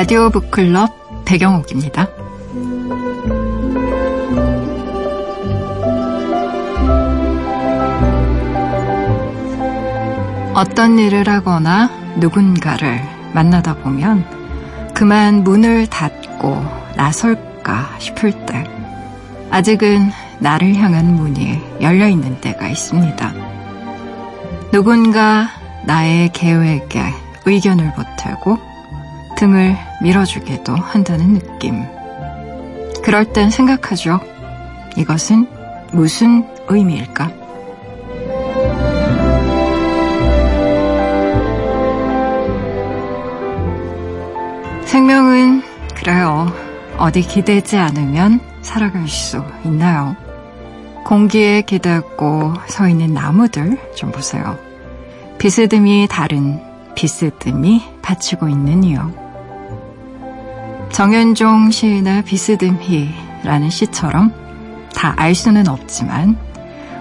라디오 북클럽 배경옥입니다. 어떤 일을 하거나 누군가를 만나다 보면 그만 문을 닫고 나설까 싶을 때 아직은 나를 향한 문이 열려 있는 때가 있습니다. 누군가 나의 계획에 의견을 보태고 등을 밀어주기도 한다는 느낌. 그럴 땐 생각하죠. 이것은 무슨 의미일까? 생명은 그래요. 어디 기대지 않으면 살아갈 수 있나요? 공기에 기대고 서 있는 나무들 좀 보세요. 비스듬히 다른 비스듬히 받치고 있는 이유. 정현종 시인의 비스듬히라는 시처럼 다 알 수는 없지만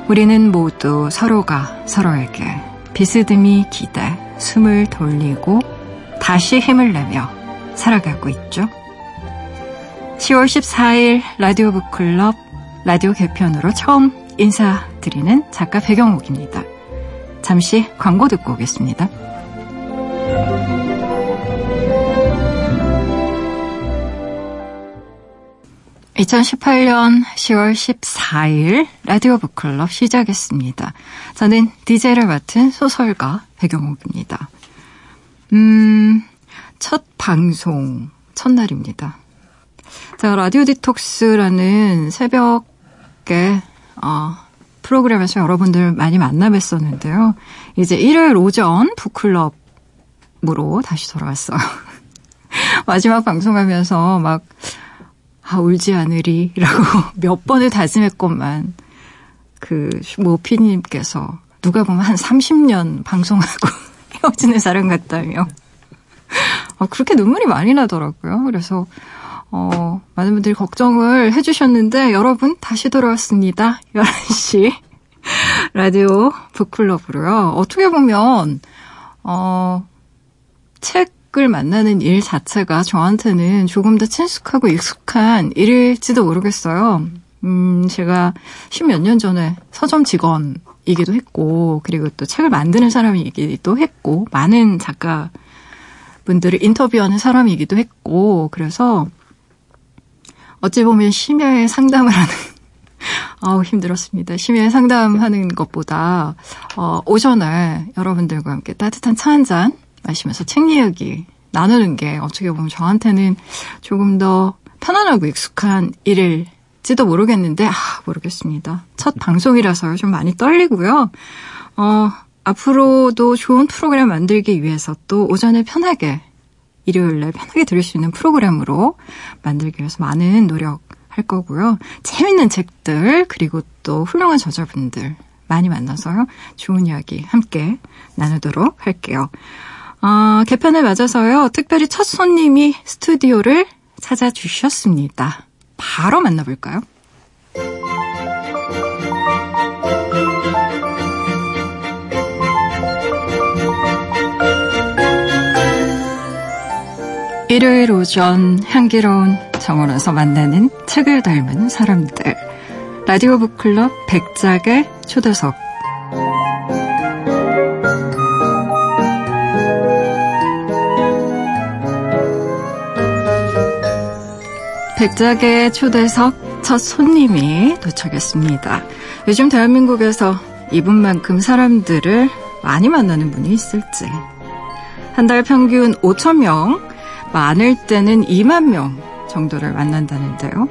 우리는 모두 서로가 서로에게 비스듬히 기대 숨을 돌리고 다시 힘을 내며 살아가고 있죠. 10월 14일 라디오 북클럽 라디오 개편으로 처음 인사드리는 작가 배경옥입니다. 잠시 광고 듣고 오겠습니다. 2018년 10월 14일 라디오 북클럽 시작했습니다. 저는 DJ를 맡은 소설가 배경옥입니다. 음, 첫 방송, 첫날입니다. 제가 라디오 디톡스라는 새벽에, 어, 프로그램에서 여러분들 많이 만나 뵀었는데요. 이제 일요일 오전 북클럽으로 다시 돌아왔어요. 마지막 방송하면서 막, 아, 울지 않으리라고 몇 번을 다짐했건만, 그, 모 피디님께서 누가 보면 한 30년 방송하고 헤어지는 사람 같다며. 아, 그렇게 눈물이 많이 나더라고요. 그래서, 어, 많은 분들이 걱정을 해주셨는데, 여러분, 다시 돌아왔습니다. 11시. 라디오 북클럽으로요. 어떻게 보면, 어, 책 을 만나는 일 자체가 저한테는 조금 더 친숙하고 익숙한 일일지도 모르겠어요. 음, 제가 십몇 년 전에 서점 직원이기도 했고, 그리고 또 책을 만드는 사람이기도 했고, 많은 작가 분들을 인터뷰하는 사람이기도 했고, 그래서 어찌 보면 심야에 상담을 하는, 아우, 힘들었습니다. 심야에 상담하는 것보다, 어, 오전에 여러분들과 함께 따뜻한 차 한 잔 마시면서 책 이야기 나누는 게 어떻게 보면 저한테는 조금 더 편안하고 익숙한 일일지도 모르겠는데, 아, 모르겠습니다. 첫 방송이라서요. 좀 많이 떨리고요. 어, 앞으로도 좋은 프로그램 만들기 위해서 또 오전에 편하게 일요일날 편하게 들을 수 있는 프로그램으로 만들기 위해서 많은 노력할 거고요. 재밌는 책들 그리고 또 훌륭한 저자분들 많이 만나서요. 좋은 이야기 함께 나누도록 할게요. 어, 개편을 맞아서요. 특별히 첫 손님이 스튜디오를 찾아주셨습니다. 바로 만나볼까요? 일요일 오전 향기로운 정원에서 만나는 책을 닮은 사람들. 라디오 북클럽 백작의 초대석. 백작의 초대석 첫 손님이 도착했습니다. 요즘 대한민국에서 이분만큼 사람들을 많이 만나는 분이 있을지. 한 달 평균 5천 명 많을 때는 2만 명 정도를 만난다는데요.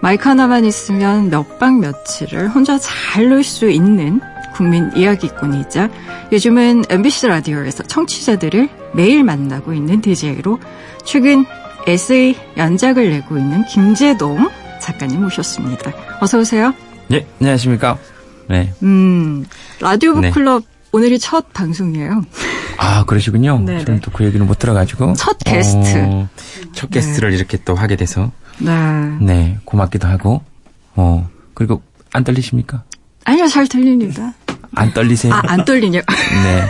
마이크 하나만 있으면 몇 박 며칠을 혼자 잘 놀 수 있는 국민 이야기꾼이자 요즘은 MBC 라디오에서 청취자들을 매일 만나고 있는 DJ로 최근 에세이 연작을 내고 있는 김재동 작가님 모셨습니다. 어서 오세요. 네, 안녕하십니까. 네. 음, 라디오 북클럽 네. 오늘이 첫 방송이에요. 아, 그러시군요. 네, 저는 네. 또그 얘기는 못 들어가지고. 첫 게스트. 어, 첫 게스트를 네. 이렇게 또 하게 돼서. 네. 네, 고맙기도 하고. 어, 그리고 안 떨리십니까? 아니요, 잘 들립니다. 안 떨리세요? 아, 안 떨리냐? 네.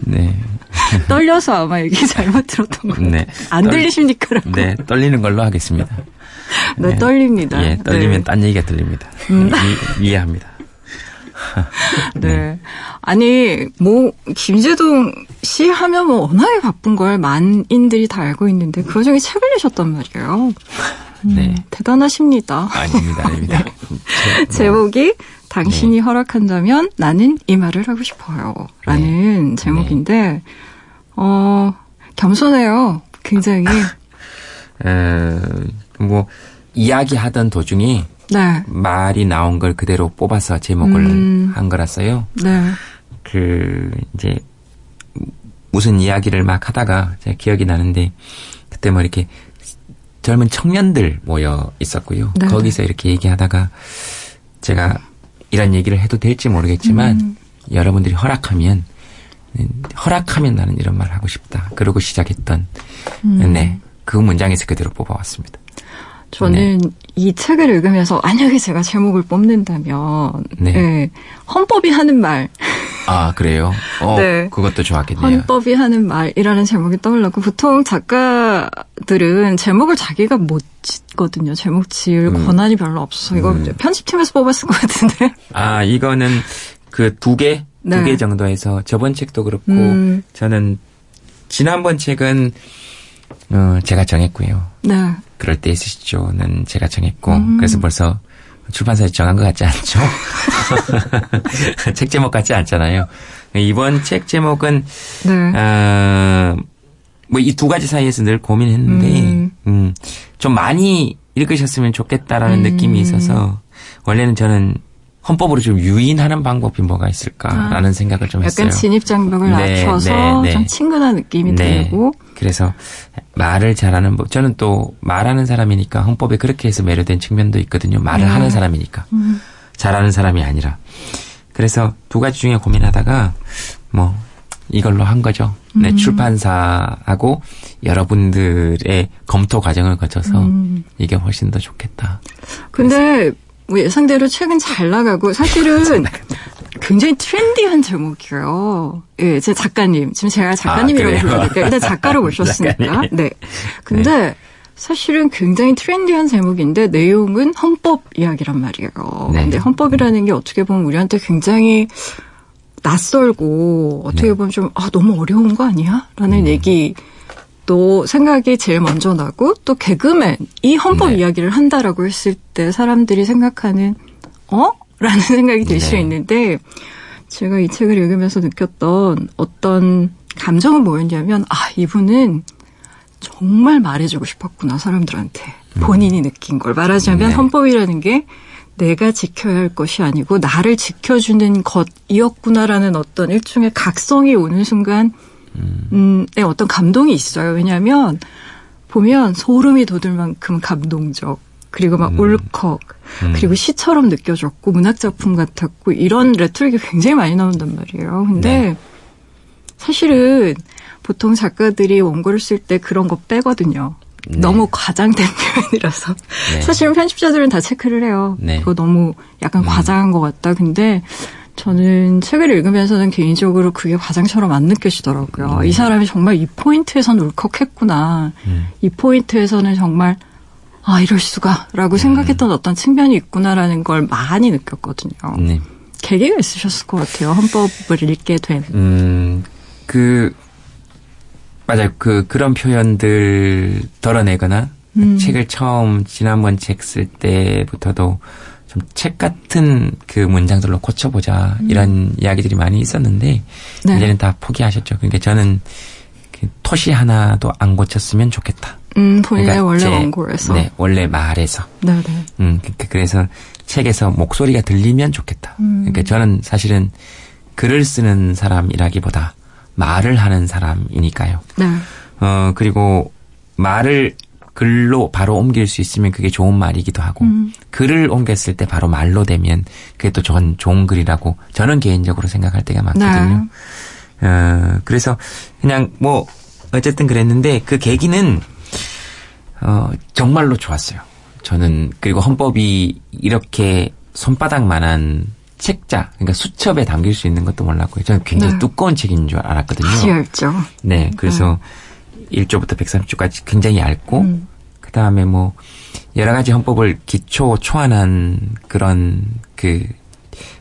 네. 떨려서 아마 얘기 잘못 들었던 것 같아요. 네. 안 떨- 들리십니까? 네, 떨리는 걸로 하겠습니다. 네, 떨립니다. 예, 떨리면 네. 딴 얘기가 들립니다. 이, 이해합니다. 네. 아니, 뭐, 김재동 씨 하면 뭐 워낙에 바쁜 걸 만인들이 다 알고 있는데, 그 와중에 책을 내셨단 말이에요. 음, 네. 대단하십니다. 아닙니다, 아닙니다. 제- 제목이 당신이 허락한다면 나는 이 말을 하고 싶어요. 라는 제목인데, 어, 겸손해요. 굉장히. 어, 뭐, 이야기하던 도중에 네. 말이 나온 걸 그대로 뽑아서 제목을 음. 한 거라서요. 네. 그, 이제, 무슨 이야기를 막 하다가 제가 기억이 나는데, 그때 뭐 이렇게 젊은 청년들 모여 있었고요. 네, 거기서 이렇게 얘기하다가 제가 이런 얘기를 해도 될지 모르겠지만, 음. 여러분들이 허락하면, 음, 허락하면 나는 이런 말 하고 싶다. 그러고 시작했던, 음. 네. 그 문장에서 그대로 뽑아왔습니다. 저는 이 책을 읽으면서 만약에 제가 제목을 뽑는다면 네. 예, 헌법이 하는 말, 아, 그래요? 어, 네. 그것도 좋았겠네요. 헌법이 하는 말이라는 제목이 떠올랐고 보통 작가들은 제목을 자기가 못 짓거든요. 제목 지을 음. 권한이 별로 없어서 이거 음. 편집팀에서 뽑았을 것 같은데. 아, 이거는 그 두 개, 네. 두개 정도에서 저번 책도 그렇고, 음. 저는 지난번 책은, 어, 제가 정했고요. 네. 그럴 때 있으시죠는 제가 정했고, 음. 그래서 벌써 출판사에서 정한 것 같지 않죠? 책 제목 같지 않잖아요. 이번 책 제목은, 네. 어, 뭐이 두 가지 사이에서 늘 고민했는데, 음. 음, 좀 많이 읽으셨으면 좋겠다라는 음. 느낌이 있어서, 원래는 저는 헌법으로 좀 유인하는 방법이 뭐가 있을까라는 생각을 좀 했어요. 아. 약간 진입장벽을 네, 낮춰서 네, 네. 좀 친근한 느낌이 들고. 그래서 말을 잘하는 법. 저는 또 말하는 사람이니까 헌법에 그렇게 해서 매료된 측면도 있거든요. 말을 네. 하는 사람이니까. 음. 잘하는 사람이 아니라. 그래서 두 가지 중에 고민하다가 뭐 이걸로 한 거죠. 네, 음. 출판사하고 여러분들의 검토 과정을 거쳐서 음. 이게 훨씬 더 좋겠다. 근데 뭐 예상대로 책은 잘 나가고 사실은 굉장히 트렌디한 제목이에요. 예, 제 작가님. 지금 제가 작가님이라고 아? 부르니까 일단 작가로 모셨으니까. 네. 근데 사실은 굉장히 트렌디한 제목인데 내용은 헌법 이야기란 말이에요. 네. 근데 헌법이라는 게 어떻게 보면 우리한테 굉장히 낯설고 어떻게 네. 보면 좀 아, 너무 어려운 거 아니야? 라는 음. 얘기 또 생각이 제일 먼저 나고 또 개그맨 이 헌법 네. 이야기를 한다라고 했을 때 사람들이 생각하는 어? 라는 생각이 들수 네. 있는데 제가 이 책을 읽으면서 느꼈던 어떤 감정은 뭐였냐면 아 이분은 정말 말해주고 싶었구나 사람들한테 본인이 느낀 걸 말하자면 네. 헌법이라는 게 내가 지켜야 할 것이 아니고 나를 지켜주는 것이었구나라는 어떤 일종의 각성이 오는 순간 음, 네, 어떤 감동이 있어요. 왜냐하면 보면 소름이 돋을 만큼 감동적 그리고 막 음. 울컥 음. 그리고 시처럼 느껴졌고 문학 작품 같았고 이런 레토릭이 굉장히 많이 나온단 말이에요. 근데 네. 사실은 보통 작가들이 원고를 쓸 때 그런 거 빼거든요. 네. 너무 과장된 표현이라서 네. 사실은 편집자들은 다 체크를 해요. 네. 그거 너무 약간 음. 과장한 것 같다. 근데 저는 책을 읽으면서는 개인적으로 그게 과장처럼 안 느껴지더라고요. 네. 이 사람이 정말 이 포인트에선 울컥했구나. 음. 이 포인트에서는 정말 아 이럴 수가라고 생각했던 어떤 측면이 있구나라는 걸 많이 느꼈거든요. 네. 계기가 있으셨을 것 같아요. 헌법을 읽게 된. 음, 그, 맞아요. 그, 그런 표현들 덜어내거나, 음. 책을 처음, 지난번 책 쓸 때부터도 좀 책 같은 그 문장들로 고쳐보자, 이런 이야기들이 많이 있었는데, 음. 네. 이제는 다 포기하셨죠. 그러니까 저는 그 토시 하나도 안 고쳤으면 좋겠다. 음, 본인의 그러니까 원래 제- 원고에서. 네, 원래 말에서. 네네. 음, 그- 그래서 책에서 목소리가 들리면 좋겠다. 음. 그러니까 저는 사실은 글을 쓰는 사람이라기보다 말을 하는 사람이니까요. 네. 어, 그리고 말을 글로 바로 옮길 수 있으면 그게 좋은 말이기도 하고, 음. 글을 옮겼을 때 바로 말로 되면 그게 또 좋은, 좋은 글이라고 저는 개인적으로 생각할 때가 많거든요. 네. 어, 그래서 그냥 뭐, 어쨌든 그랬는데 그 계기는, 어, 정말로 좋았어요. 저는, 그리고 헌법이 이렇게 손바닥만한 책자, 그러니까 수첩에 담길 수 있는 것도 몰랐고요. 저는 굉장히 네. 두꺼운 책인 줄 알았거든요. 얇죠. 네, 그래서 1조부터 130조까지 굉장히 얇고, 음. 그 다음에 뭐, 여러 가지 헌법을 기초 초안한 그런 그,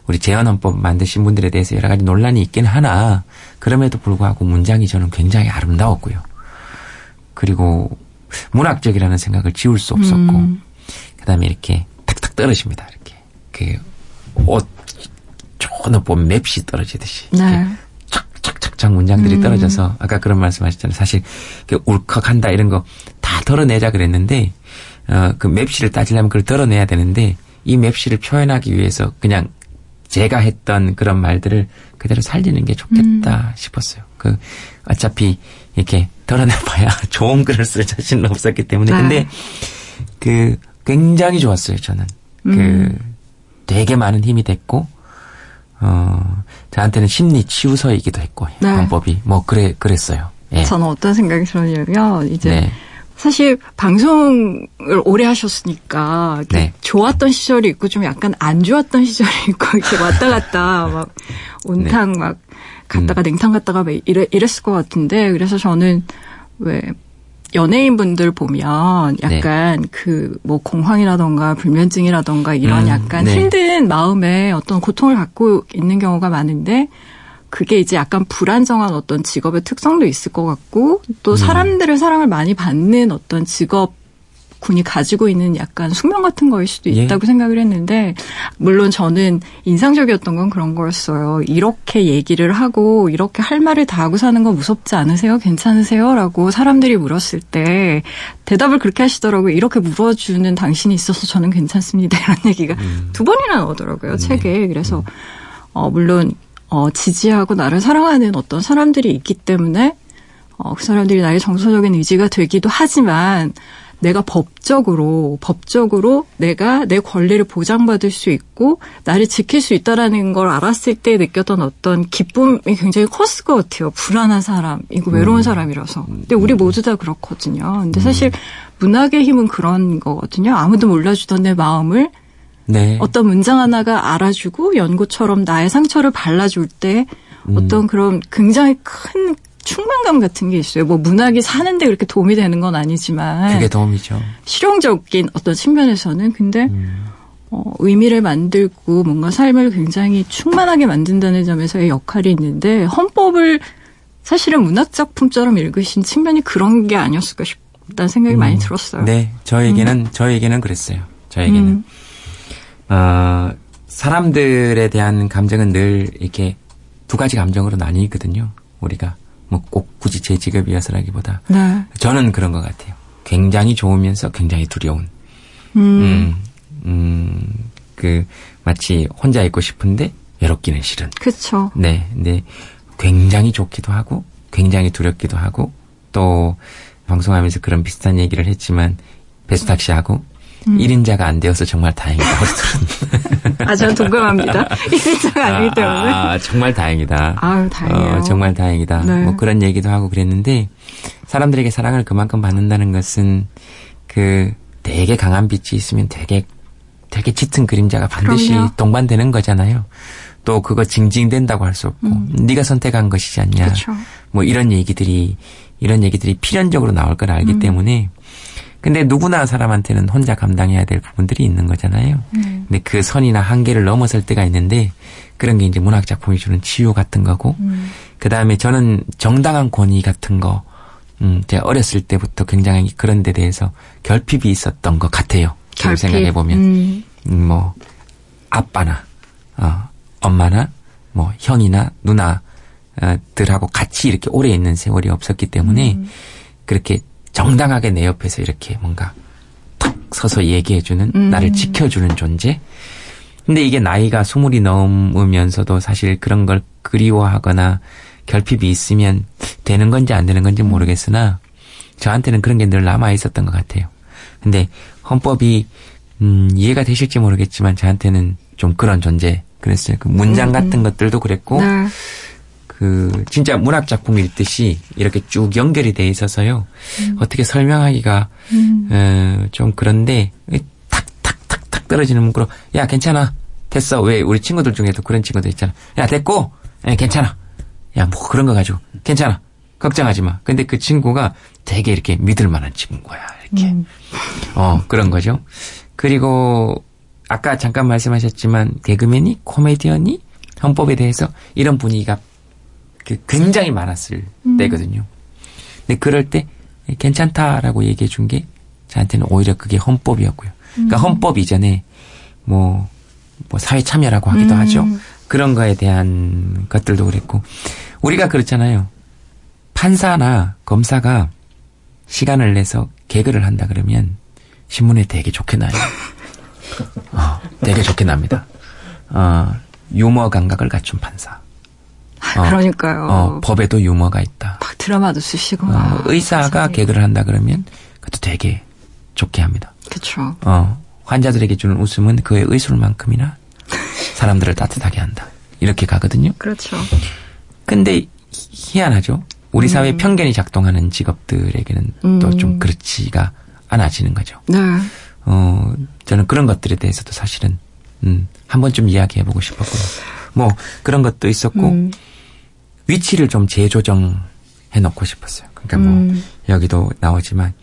우리 재헌헌법 만드신 분들에 대해서 여러 가지 논란이 있긴 하나, 그럼에도 불구하고 문장이 저는 굉장히 아름다웠고요. 그리고 문학적이라는 생각을 지울 수 없었고, 음. 그 다음에 이렇게 탁탁 떨어집니다. 이렇게. 그, 옷, 좋은 옷 보면 맵시 떨어지듯이. 이렇게 네. 착착착착 문장들이 음. 떨어져서 아까 그런 말씀하셨잖아요. 사실 그 울컥한다 이런 거 다 덜어내자 그랬는데 어 그 맵시를 따지려면 그걸 덜어내야 되는데 이 맵시를 표현하기 위해서 그냥 제가 했던 그런 말들을 그대로 살리는 게 좋겠다 싶었어요. 그 어차피 이렇게 덜어내봐야 좋은 글을 쓸 자신은 없었기 때문에 네. 근데 그 굉장히 좋았어요 저는 그 음. 되게 많은 힘이 됐고 어 저한테는 심리 치유서이기도 했고 네. 방법이 뭐 그래 그랬어요. 예. 저는 어떤 생각이 들었냐면 이제 네. 사실 방송을 오래 하셨으니까 네. 좋았던 시절이 있고 좀 약간 안 좋았던 시절이 있고 이렇게 왔다 갔다 막 온탕 네. 막 갔다가 음. 냉탕 갔다가 막 이래, 이랬을 것 같은데 그래서 저는 왜 연예인분들 보면 네. 약간 그뭐 공황이라던가 불면증이라던가 이런 음, 약간 네. 힘든 마음에 어떤 고통을 갖고 있는 경우가 많은데 그게 이제 약간 불안정한 어떤 직업의 특성도 있을 것 같고 또 음. 사람들의 사랑을 많이 받는 어떤 직업 군이 가지고 있는 약간 숙명 같은 거일 수도 예. 있다고 생각을 했는데 물론 저는 인상적이었던 건 그런 거였어요. 이렇게 얘기를 하고 이렇게 할 말을 다 하고 사는 거 무섭지 않으세요? 괜찮으세요? 라고 사람들이 물었을 때 대답을 그렇게 하시더라고요. 이렇게 물어주는 당신이 있어서 저는 괜찮습니다. 이런 얘기가 음. 두 번이나 나오더라고요. 네. 책에. 그래서 어 물론 어 지지하고 나를 사랑하는 어떤 사람들이 있기 때문에 어, 그 사람들이 나의 정서적인 의지가 되기도 하지만 내가 법적으로 법적으로 내가 내 권리를 보장받을 수 있고 나를 지킬 수 있다라는 걸 알았을 때 느꼈던 어떤 기쁨이 굉장히 컸을 것 같아요. 불안한 사람이고 외로운 사람이라서. 근데 우리 모두 다 그렇거든요. 근데 사실 문학의 힘은 그런 거거든요. 아무도 몰라주던 내 마음을 네. 어떤 문장 하나가 알아주고 연고처럼 나의 상처를 발라줄 때 음. 어떤 그런 굉장히 큰 충만감 같은 게 있어요. 뭐 문학이 사는데 그렇게 도움이 되는 건 아니지만 그게 도움이죠. 실용적인 어떤 측면에서는 근데 음. 어, 의미를 만들고 뭔가 삶을 굉장히 충만하게 만든다는 점에서의 역할이 있는데 헌법을 사실은 문학 작품처럼 읽으신 측면이 그런 게 아니었을까 싶다는 생각이 많이 들었어요. 네, 저에게는 저에게는 그랬어요. 저에게는 음. 어, 사람들에 대한 감정은 늘 이렇게 두 가지 감정으로 나뉘거든요. 우리가 뭐 꼭 굳이 제 직업이어서라기보다 네. 저는 그런 것 같아요. 굉장히 좋으면서 굉장히 두려운. 음. 음, 음, 그 마치 혼자 있고 싶은데 외롭기는 싫은. 그쵸. 네, 네. 굉장히 좋기도 하고, 굉장히 두렵기도 하고, 또, 방송하면서 그런 비슷한 얘기를 했지만, 배수탁 씨하고, 음. 1인자가 안 되어서 정말 다행이다. 우리들은. 아, 저는 동감합니다. 이인자가 아니기 때문에. 아, 아, 정말 다행이다. 아유, 다행이에요. 어, 정말 다행이다. 네. 뭐 그런 얘기도 하고 그랬는데, 사람들에게 사랑을 그만큼 받는다는 것은, 그, 되게 강한 빛이 있으면 되게, 되게 짙은 그림자가 반드시 그럼요. 동반되는 거잖아요. 또 그거 징징댄다고 할 수 없고, 네가 선택한 것이지 않냐. 음. 그렇죠. 뭐 이런 얘기들이 이런 얘기들이 필연적으로 나올 걸 알기 음. 때문에 근데 누구나 사람한테는 혼자 감당해야 될 부분들이 있는 거잖아요. 음. 근데 그 선이나 한계를 넘어설 때가 있는데 그런 게 이제 문학 작품이 주는 치유 같은 거고 음. 그 다음에 저는 정당한 권위 같은 거 음, 제가 어렸을 때부터 굉장히 그런 데 대해서 결핍이 있었던 것 같아요. 지금 생각해 보면 음. 음, 뭐 아빠나 어, 엄마나 뭐 형이나 누나들하고 같이 이렇게 오래 있는 세월이 없었기 때문에 음. 그렇게 정당하게 내 옆에서 이렇게 뭔가 탁 서서 얘기해주는 음. 나를 지켜주는 존재. 근데 이게 나이가 스물이 넘으면서도 사실 그런 걸 그리워하거나 결핍이 있으면 되는 건지 안 되는 건지 모르겠으나 저한테는 그런 게 늘 남아 있었던 것 같아요. 근데 헌법이 음, 이해가 되실지 모르겠지만 저한테는 좀 그런 존재 그랬어요. 그 문장 같은 것들도 그랬고 네. 그 진짜 문학 작품 읽듯이 이렇게 쭉 연결이 돼 있어서요. 어떻게 설명하기가 음. 어, 좀 그런데 탁탁탁탁탁 떨어지는 문구로 야 괜찮아 됐어. 왜 우리 친구들 중에도 그런 친구들 있잖아. 야 됐고, 야, 괜찮아. 야 뭐 그런 거 가지고 괜찮아. 걱정하지 마. 근데 그 친구가 되게 이렇게 믿을 만한 친구야. 이렇게. 음. 어, 그런 거죠. 그리고 아까 잠깐 말씀하셨지만 개그맨이 코미디언이 헌법에 대해서 이런 분위기가 그 굉장히 많았을 음. 때거든요. 근데 그럴 때 괜찮다라고 얘기해 준 게 저한테는 오히려 그게 헌법이었고요. 그러니까 음. 헌법 이전에 뭐, 뭐 사회 참여라고 하기도 음. 하죠. 그런 거에 대한 것들도 그랬고 우리가 그렇잖아요. 판사나 검사가 시간을 내서 개그를 한다 그러면 신문에 되게 좋게 나요. 어, 되게 좋게 납니다. 어, 유머 감각을 갖춘 판사. 어, 그러니까요. 어, 법에도 유머가 있다. 막 드라마도 쓰시고. 어, 막. 의사가 개그를 한다 그러면 그것도 되게 좋게 합니다. 그쵸. 어, 환자들에게 주는 웃음은 그의 의술만큼이나 사람들을 따뜻하게 한다. 이렇게 가거든요. 그렇죠. 근데 희- 희한하죠. 우리 사회 편견이 작동하는 직업들에게는 또 음. 좀 그렇지가 않아지는 거죠. 네. 어, 저는 그런 것들에 대해서도 사실은, 음, 한 번쯤 이야기해보고 싶었고요. 뭐, 그런 것도 있었고, 음. 위치를 좀 재조정해 놓고 싶었어요. 그러니까 뭐, 음. 여기도 나오지만,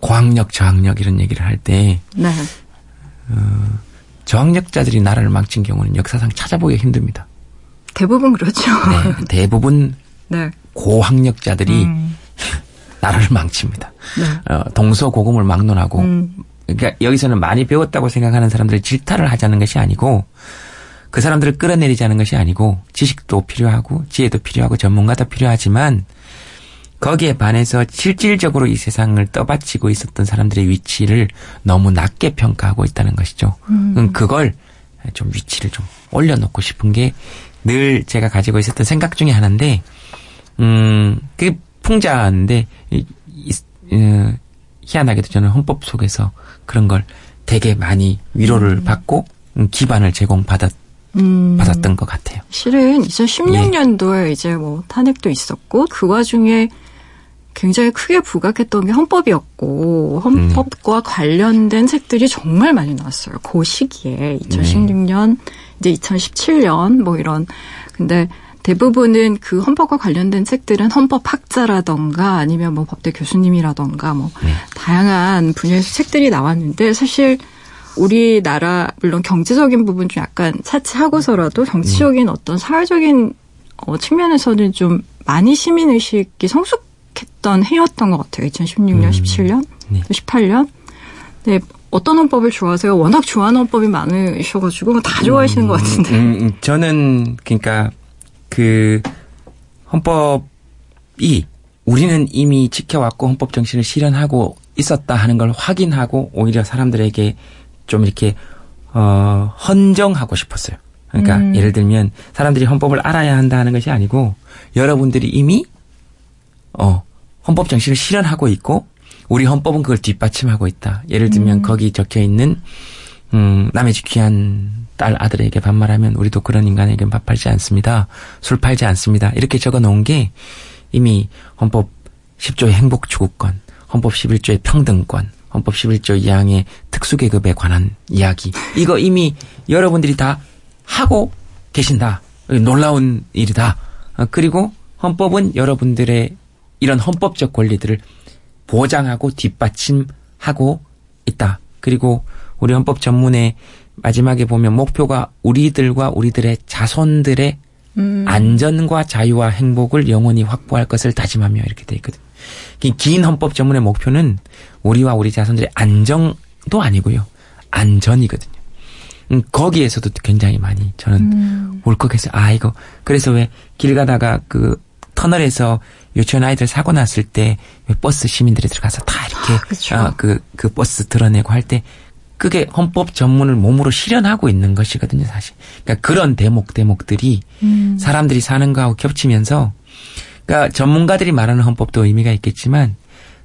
고학력, 저학력 이런 얘기를 할 때, 네. 저학력자들이 나라를 망친 경우는 역사상 찾아보기가 힘듭니다. 대부분 그렇죠. 네, 대부분 네. 고학력자들이 음. 나라를 망칩니다. 네. 어, 동서고금을 막론하고 음. 그러니까 여기서는 많이 배웠다고 생각하는 사람들을 질타를 하자는 것이 아니고 그 사람들을 끌어내리자는 것이 아니고 지식도 필요하고 지혜도 필요하고 전문가도 필요하지만 거기에 반해서 실질적으로 이 세상을 떠받치고 있었던 사람들의 위치를 너무 낮게 평가하고 있다는 것이죠. 음, 그걸 좀 위치를 좀 올려놓고 싶은 게 늘 제가 가지고 있었던 생각 중에 하나인데, 음, 그게 풍자인데, 이, 이, 어, 희한하게도 저는 헌법 속에서 그런 걸 되게 많이 위로를 받고 음, 기반을 제공받았, 음. 받았던 것 같아요. 실은 2016년도에 이제 뭐 탄핵도 있었고 그 와중에 굉장히 크게 부각했던 게 헌법이었고 헌법과 관련된 책들이 정말 많이 나왔어요. 그 시기에 2016년 이제 2017년 뭐 이런 근데 대부분은 그 헌법과 관련된 책들은 헌법학자라던가 아니면 뭐 법대 교수님이라던가 뭐 네. 다양한 분야에서 책들이 나왔는데 사실 우리나라 물론 경제적인 부분 좀 약간 차치하고서라도 정치적인 어떤 사회적인 어, 측면에서는 좀 많이 시민 의식이 성숙했던 해였던 것 같아요. 2016년, 음. 17년, 네. 18년. 네, 어떤 헌법을 좋아하세요? 워낙 좋아하는 헌법이 많으셔가지고 다 좋아하시는 것 같은데. 음, 음, 저는 그러니까 그 헌법이 우리는 이미 지켜왔고 헌법 정신을 실현하고 있었다 하는 걸 확인하고 오히려 사람들에게 좀 이렇게 어 헌정하고 싶었어요. 그러니까 음. 예를 들면 사람들이 헌법을 알아야 한다 하는 것이 아니고 여러분들이 이미 어 헌법 정신을 실현하고 있고 우리 헌법은 그걸 뒷받침하고 있다. 예를 들면 거기 적혀 있는 음, 남의 집 귀한 딸 아들에게 반말하면 우리도 그런 인간에겐 밥 팔지 않습니다. 술 팔지 않습니다. 이렇게 적어 놓은 게 이미 헌법 10조의 행복 추구권, 헌법 11조의 평등권, 헌법 11조 2항의 특수계급에 관한 이야기. 이거 이미 여러분들이 다 하고 계신다. 놀라운 일이다. 어, 그리고 헌법은 여러분들의 이런 헌법적 권리들을 보장하고 뒷받침하고 있다. 그리고 우리 헌법 전문의 마지막에 보면 목표가 우리들과 우리들의 자손들의 음. 안전과 자유와 행복을 영원히 확보할 것을 다짐하며 이렇게 돼 있거든요. 긴- 긴 헌법 전문의 목표는 우리와 우리 자손들의 안정도 아니고요. 안전이거든요. 음, 거기에서도 굉장히 많이 저는 음. 울컥했어요. 아, 이거. 그래서 왜 길 가다가 그 터널에서 유치원 아이들 사고 났을 때왜 버스 시민들이 들어가서 다 이렇게 아, 그쵸. 어, 그, 그 버스 드러내고 할 때 그게 헌법 전문을 몸으로 실현하고 있는 것이거든요, 사실. 그러니까 그런 대목, 대목들이 음. 사람들이 사는 거하고 겹치면서 그러니까 전문가들이 말하는 헌법도 의미가 있겠지만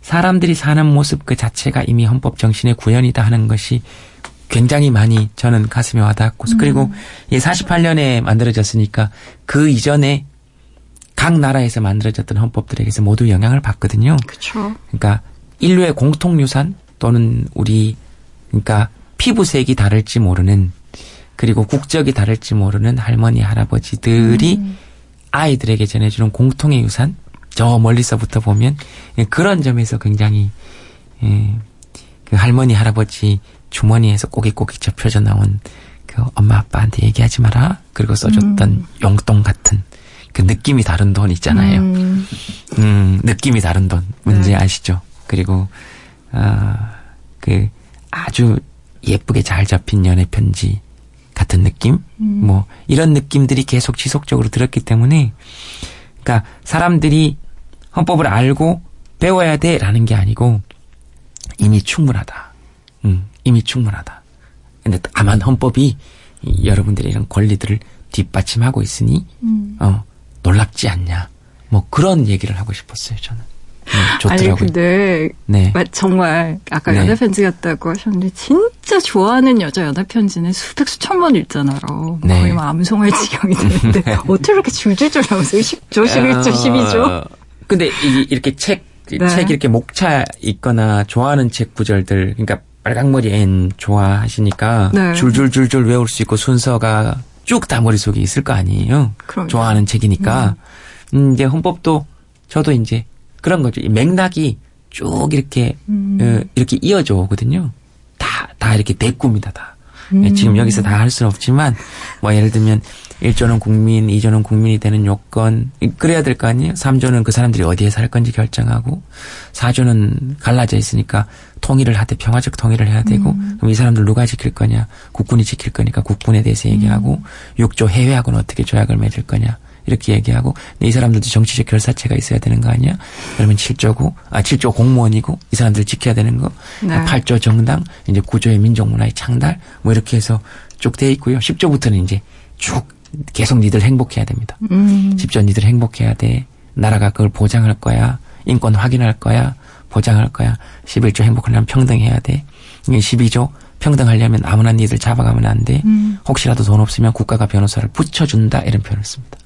사람들이 사는 모습 그 자체가 이미 헌법 정신의 구현이다 하는 것이 굉장히 많이 저는 가슴에 와닿았고 그리고 이 48년에 만들어졌으니까 그 이전에 각 나라에서 만들어졌던 헌법들에게서 모두 영향을 받거든요. 그쵸. 그러니까 인류의 공통 유산 또는 우리 그러니까 피부색이 다를지 모르는 그리고 국적이 다를지 모르는 할머니, 할아버지들이 음. 아이들에게 전해주는 공통의 유산, 저 멀리서부터 보면 예, 그런 점에서 굉장히 예, 그 할머니, 할아버지 주머니에서 꼬깃꼬깃 접혀져 나온 그 엄마 아빠한테 얘기하지 마라. 그리고 써줬던 용돈 같은 그 느낌이 다른 돈 있잖아요. 음, 음, 느낌이 다른 돈. 뭔지 네. 아시죠? 그리고, 아, 그, 아주 예쁘게 잘 잡힌 연애 편지 같은 느낌? 음. 뭐, 이런 느낌들이 계속 지속적으로 들었기 때문에, 그러니까 사람들이 헌법을 알고 배워야 돼 라는 게 아니고, 이미 충분하다. 음, 이미 충분하다. 근데 다만 헌법이 이 여러분들의 이런 권리들을 뒷받침하고 있으니, 음. 어, 놀랍지 않냐. 뭐 그런 얘기를 하고 싶었어요, 저는. 음, 아니 좋더라고요. 근데 네. 마- 정말 아까 네. 연애 편지 같다고 하셨는데 진짜 좋아하는 여자 연애 편지는 수백 수천 번 읽잖아요. 네. 거의 뭐 암송할 지경이 되는데 어떻게 이렇게 줄줄줄 나오세요? 10조, 11조, 12조. 어, 근데 이, 이렇게 책, 네. 책 이렇게 목차 있거나 좋아하는 책 구절들, 그러니까 빨강머리 앤 좋아하시니까 네. 줄줄줄줄 외울 수 있고 순서가 쭉 다 머릿속에 있을 거 아니에요. 그럼요. 좋아하는 책이니까. 음, 이제 헌법도 저도 이제 그런 거죠. 이 맥락이 쭉 이렇게, 음. 어, 이렇게 이어져 오거든요. 다, 다 이렇게 대구입니다, 다. 예, 음. 지금 여기서 다 할 수는 없지만, 뭐 예를 들면, 1조는 국민, 2조는 국민이 되는 요건, 그래야 될 거 아니에요? 3조는 그 사람들이 어디에 살 건지 결정하고, 4조는 갈라져 있으니까 통일을 하되 평화적 통일을 해야 되고, 음. 그럼 이 사람들 누가 지킬 거냐? 국군이 지킬 거니까 국군에 대해서 얘기하고, 6조 해외하고는 어떻게 조약을 맺을 거냐? 이렇게 얘기하고, 근데 이 사람들도 정치적 결사체가 있어야 되는 거 아니야? 그러면 7조고, 아, 7조 공무원이고, 이 사람들 지켜야 되는 거, 네. 8조 정당, 이제 9조의 민족문화의 창달, 뭐 이렇게 해서 쭉 돼 있고요. 10조부터는 이제 쭉 계속 니들 행복해야 됩니다. 음. 10조 니들 행복해야 돼. 나라가 그걸 보장할 거야. 인권 확인할 거야. 보장할 거야. 11조 행복하려면 평등해야 돼. 이게 12조 평등하려면 아무나 니들 잡아가면 안 돼. 음. 혹시라도 돈 없으면 국가가 변호사를 붙여준다. 이런 표현을 씁니다.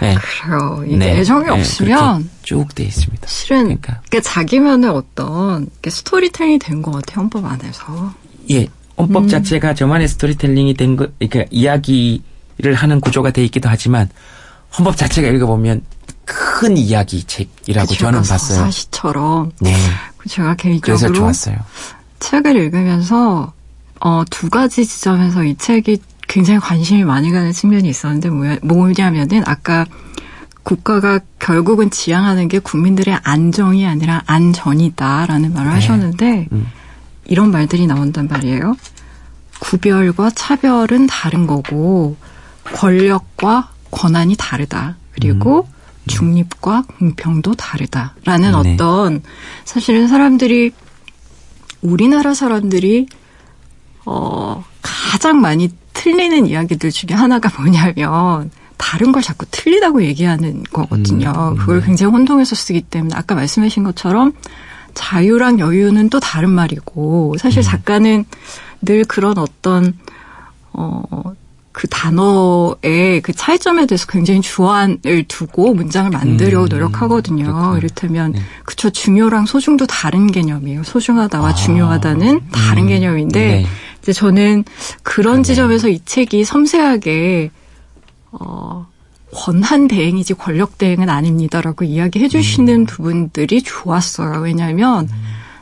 네. 그래요. 이게 네. 애정이 네, 없으면 쭉 돼 있습니다. 실은 그러니까. 그러니까 자기만의 어떤 스토리텔링이 된 것 같아요. 헌법 안에서. 예, 헌법 음. 자체가 저만의 스토리텔링이 된 것, 그러니까 이야기를 하는 구조가 돼 있기도 하지만 헌법 자체가 읽어보면 큰 이야기 책이라고 저는 그 봤어요. 서사시처럼. 네, 제가 그래서 개인적으로 좋았어요. 책을 읽으면서 어, 두 가지 지점에서 이 책이 굉장히 관심이 많이 가는 측면이 있었는데 뭐야- 뭐냐면은 아까 국가가 결국은 지향하는 게 국민들의 안정이 아니라 안전이다라는 말을 네. 하셨는데 음. 이런 말들이 나온단 말이에요. 구별과 차별은 다른 거고 권력과 권한이 다르다. 그리고 중립과 공평도 다르다라는 네. 어떤 사실은 사람들이 우리나라 사람들이 어 가장 많이 틀리는 이야기들 중에 하나가 뭐냐면 다른 걸 자꾸 틀리다고 얘기하는 거거든요. 음, 그걸 네. 굉장히 혼동해서 쓰기 때문에 아까 말씀하신 것처럼 자유랑 여유는 또 다른 말이고 사실 작가는 늘 그런 어떤 어, 그 단어의 그 차이점에 대해서 굉장히 주안을 두고 문장을 만들려고 음, 노력하거든요. 그렇구나. 이를테면, 네. 그쵸, 중요랑 소중도 다른 개념이에요. 소중하다와 아, 중요하다는 다른 음, 개념인데, 네. 이제 저는 그런 그러네요. 지점에서 이 책이 섬세하게, 어, 권한 대행이지 권력 대행은 아닙니다라고 이야기해 음. 주시는 부분들이 좋았어요. 왜냐하면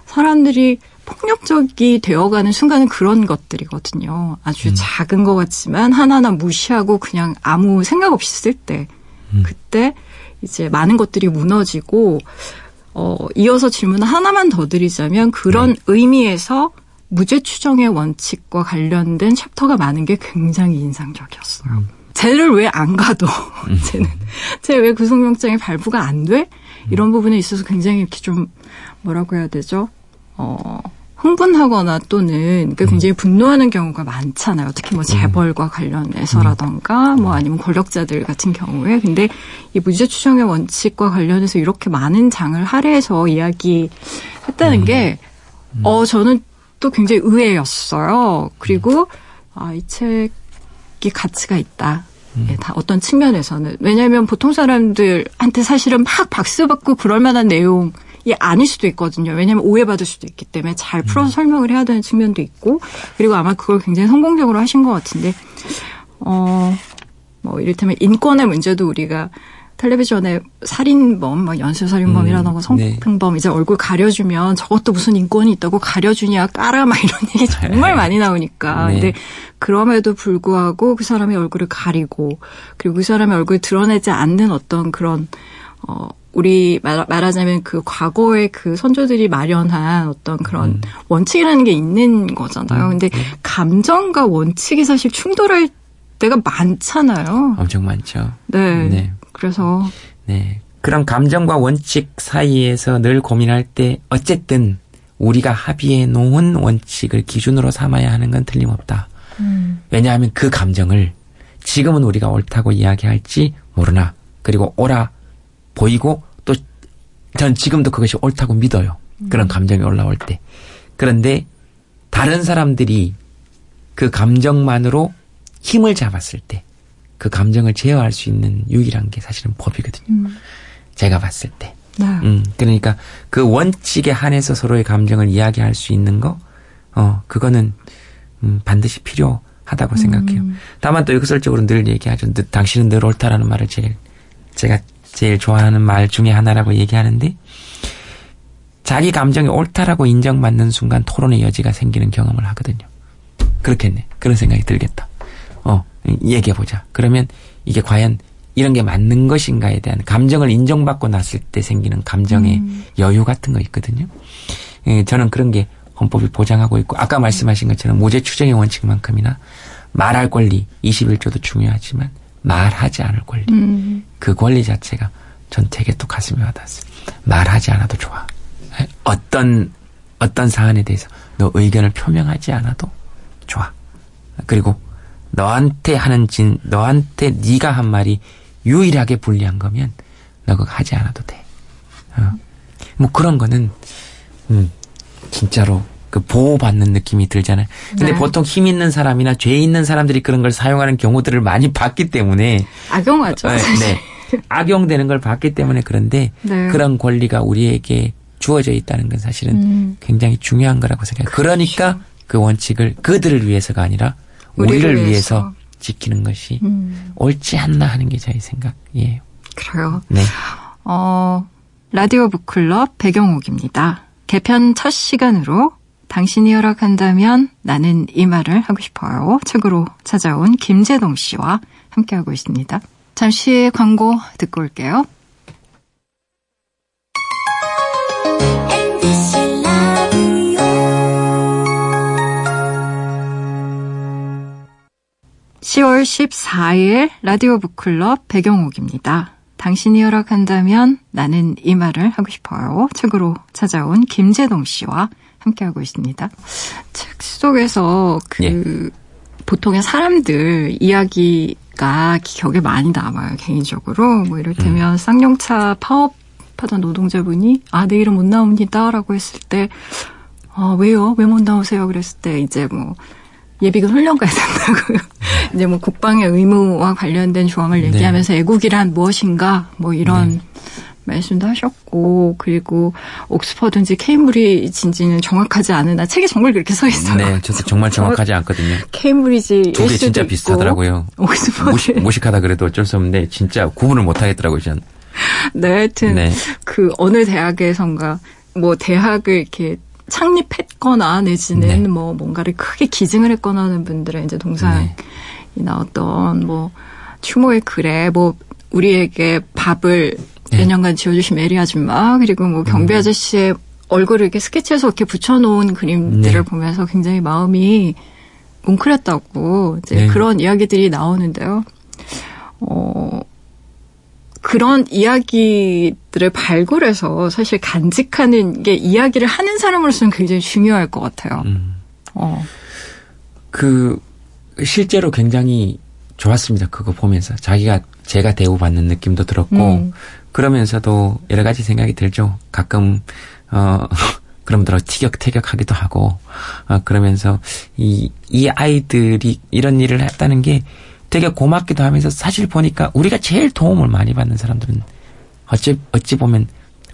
사람들이 폭력적이 되어가는 순간은 그런 것들이거든요. 아주 음. 작은 것 같지만 하나하나 무시하고 그냥 아무 생각 없이 쓸 때, 음. 그때 이제 많은 것들이 무너지고 어, 이어서 질문 하나만 더 드리자면 그런 네. 의미에서 무죄 추정의 원칙과 관련된 챕터가 많은 게 굉장히 인상적이었어요. 음. 쟤를 왜 안 가도 쟤는 쟤 왜 구속영장이 발부가 안 돼? 이런 부분에 있어서 굉장히 이렇게 좀 뭐라고 해야 되죠? 어 흥분하거나 또는 그 굉장히 분노하는 경우가 많잖아요. 특히 뭐 재벌과 관련해서라던가 뭐 아니면 권력자들 같은 경우에 근데 이 무죄 추정의 원칙과 관련해서 이렇게 많은 장을 할애해서 이야기했다는 게 어, 저는 또 굉장히 의외였어요. 그리고, 아, 이 책이 가치가 있다. 예, 다 어떤 측면에서는. 왜냐하면 보통 사람들한테 사실은 막 박수 받고 그럴 만한 내용이 아닐 수도 있거든요. 왜냐하면 오해받을 수도 있기 때문에 잘 풀어서 음. 설명을 해야 되는 측면도 있고 그리고 아마 그걸 굉장히 성공적으로 하신 것 같은데 어. 뭐 이를테면 인권의 문제도 우리가 텔레비전에 살인범, 막 연쇄살인범이라던가 음, 네. 성폭행범 네. 이제 얼굴 가려주면 저것도 무슨 인권이 있다고 가려주냐 까라 막 이런 얘기 정말 많이 나오니까. 네. 근데 그럼에도 불구하고 그 사람의 얼굴을 가리고 그리고 그 사람의 얼굴을 드러내지 않는 어떤 그런 어 우리 말, 말하자면 그 과거의 그 선조들이 마련한 어떤 그런 음. 원칙이라는 게 있는 거잖아요. 음, 근데 네. 감정과 원칙이 사실 충돌할 때가 많잖아요. 엄청 많죠. 네. 네. 그래서 네. 그런 감정과 원칙 사이에서 늘 고민할 때 어쨌든 우리가 합의해 놓은 원칙을 기준으로 삼아야 하는 건 틀림없다. 음. 왜냐하면 그 감정을 지금은 우리가 옳다고 이야기할지 모르나 그리고 옳아 보이고 또 전 지금도 그것이 옳다고 믿어요. 음. 그런 감정이 올라올 때. 그런데 다른 사람들이 그 감정만으로 힘을 잡았을 때 그 감정을 제어할 수 있는 유일한 게 사실은 법이거든요. 음. 제가 봤을 때. 네. 음, 그러니까 그 원칙에 한해서 서로의 감정을 이야기할 수 있는 거, 어, 그거는 음, 반드시 필요하다고 생각해요. 음. 다만 또 역설적으로 늘 얘기하죠. 당신은 늘 옳다라는 말을 제일 제가 제일 좋아하는 말 중에 하나라고 얘기하는데 자기 감정이 옳다라고 인정받는 순간 토론의 여지가 생기는 경험을 하거든요. 그렇겠네. 그런 생각이 들겠다. 어, 얘기해 보자. 그러면 이게 과연 이런 게 맞는 것인가에 대한 감정을 인정받고 났을 때 생기는 감정의 음. 여유 같은 거 있거든요. 예, 저는 그런 게 헌법이 보장하고 있고 아까 말씀하신 것처럼 무죄 추정의 원칙만큼이나 말할 권리 21조도 중요하지만 말하지 않을 권리 음. 그 권리 자체가 전 되게 또 가슴이 와닿았어요. 말하지 않아도 좋아. 예, 어떤 어떤 사안에 대해서 너 의견을 표명하지 않아도 좋아. 그리고 너한테 하는 진, 너한테 네가 한 말이 유일하게 불리한 거면 너 그거 하지 않아도 돼. 어. 뭐 그런 거는 음, 진짜로 그 보호받는 느낌이 들잖아요. 근데 네. 보통 힘 있는 사람이나 죄 있는 사람들이 그런 걸 사용하는 경우들을 많이 봤기 때문에 악용하죠. 네, 네. 악용되는 걸 봤기 때문에 그런데 네. 그런 권리가 우리에게 주어져 있다는 건 사실은 음. 굉장히 중요한 거라고 생각해요. 그렇죠. 그러니까 그 원칙을 그들을 위해서가 아니라 우리를, 우리를 위해서. 위해서. 지키는 것이 음. 옳지 않나 하는 게 저희 생각이에요. 그래요. 네. 어, 라디오 북클럽 배경옥입니다. 개편 첫 시간으로 당신이 허락한다면 나는 이 말을 하고 싶어요. 책으로 찾아온 김재동 씨와 함께하고 있습니다. 잠시 광고 듣고 올게요. (10월 14일) 라디오 북클럽 배경옥입니다. 당신이 허락한다면 나는 이 말을 하고 싶어요. 책으로 찾아온 김재동 씨와 함께하고 있습니다. 책 속에서 그 예. 보통의 사람들 이야기가 기억에 많이 남아요. 개인적으로 뭐 이를테면 음. 쌍용차 파업하던 노동자분이 아 내일은 못 나옵니다라고 했을 때 아, 왜요? 왜 못 나오세요? 그랬을 때 이제 뭐 예비군 훈련 가야 된다고요. 이제 뭐 국방의 의무와 관련된 조항을 네. 얘기하면서 네. 애국이란 무엇인가 뭐 이런 네. 말씀도 하셨고 그리고 옥스퍼드인지 케임브리지인지는 정확하지 않으나 책에 정말 그렇게 써 있어요. 네, 저도 정말 정확하지 않거든요. 케임브리지 두 개 진짜 비슷하더라고요. 옥스퍼드 무식, 무식하다 그래도 어쩔 수 없는데 진짜 구분을 못 하겠더라고요, 저는. 네, 하여튼 네. 그 어느 대학에선가 뭐 대학을 이렇게 창립했거나 내지는 네. 뭐 뭔가를 크게 기증을 했거나 하는 분들의 이제 동상이 네. 나왔던 뭐 추모의 글에 뭐 우리에게 밥을 네. 몇 년간 지어주신 메리 아줌마 그리고 뭐 경비 음. 아저씨의 얼굴을 이렇게 스케치해서 이렇게 붙여놓은 그림들을 네. 보면서 굉장히 마음이 뭉클했다고 이제 네. 그런 이야기들이 나오는데요. 어 그런 이야기들을 발굴해서 사실 간직하는 게 이야기를 하는 사람으로서는 굉장히 중요할 것 같아요. 음. 어. 그 실제로 굉장히 좋았습니다. 그거 보면서 자기가 제가 대우받는 느낌도 들었고 음. 그러면서도 여러 가지 생각이 들죠. 가끔 어 그럼들어 티격태격하기도 하고 어 그러면서 이 이 아이들이 이런 일을 했다는 게 되게 고맙기도 하면서 사실 보니까 우리가 제일 도움을 많이 받는 사람들은 어찌 어찌 보면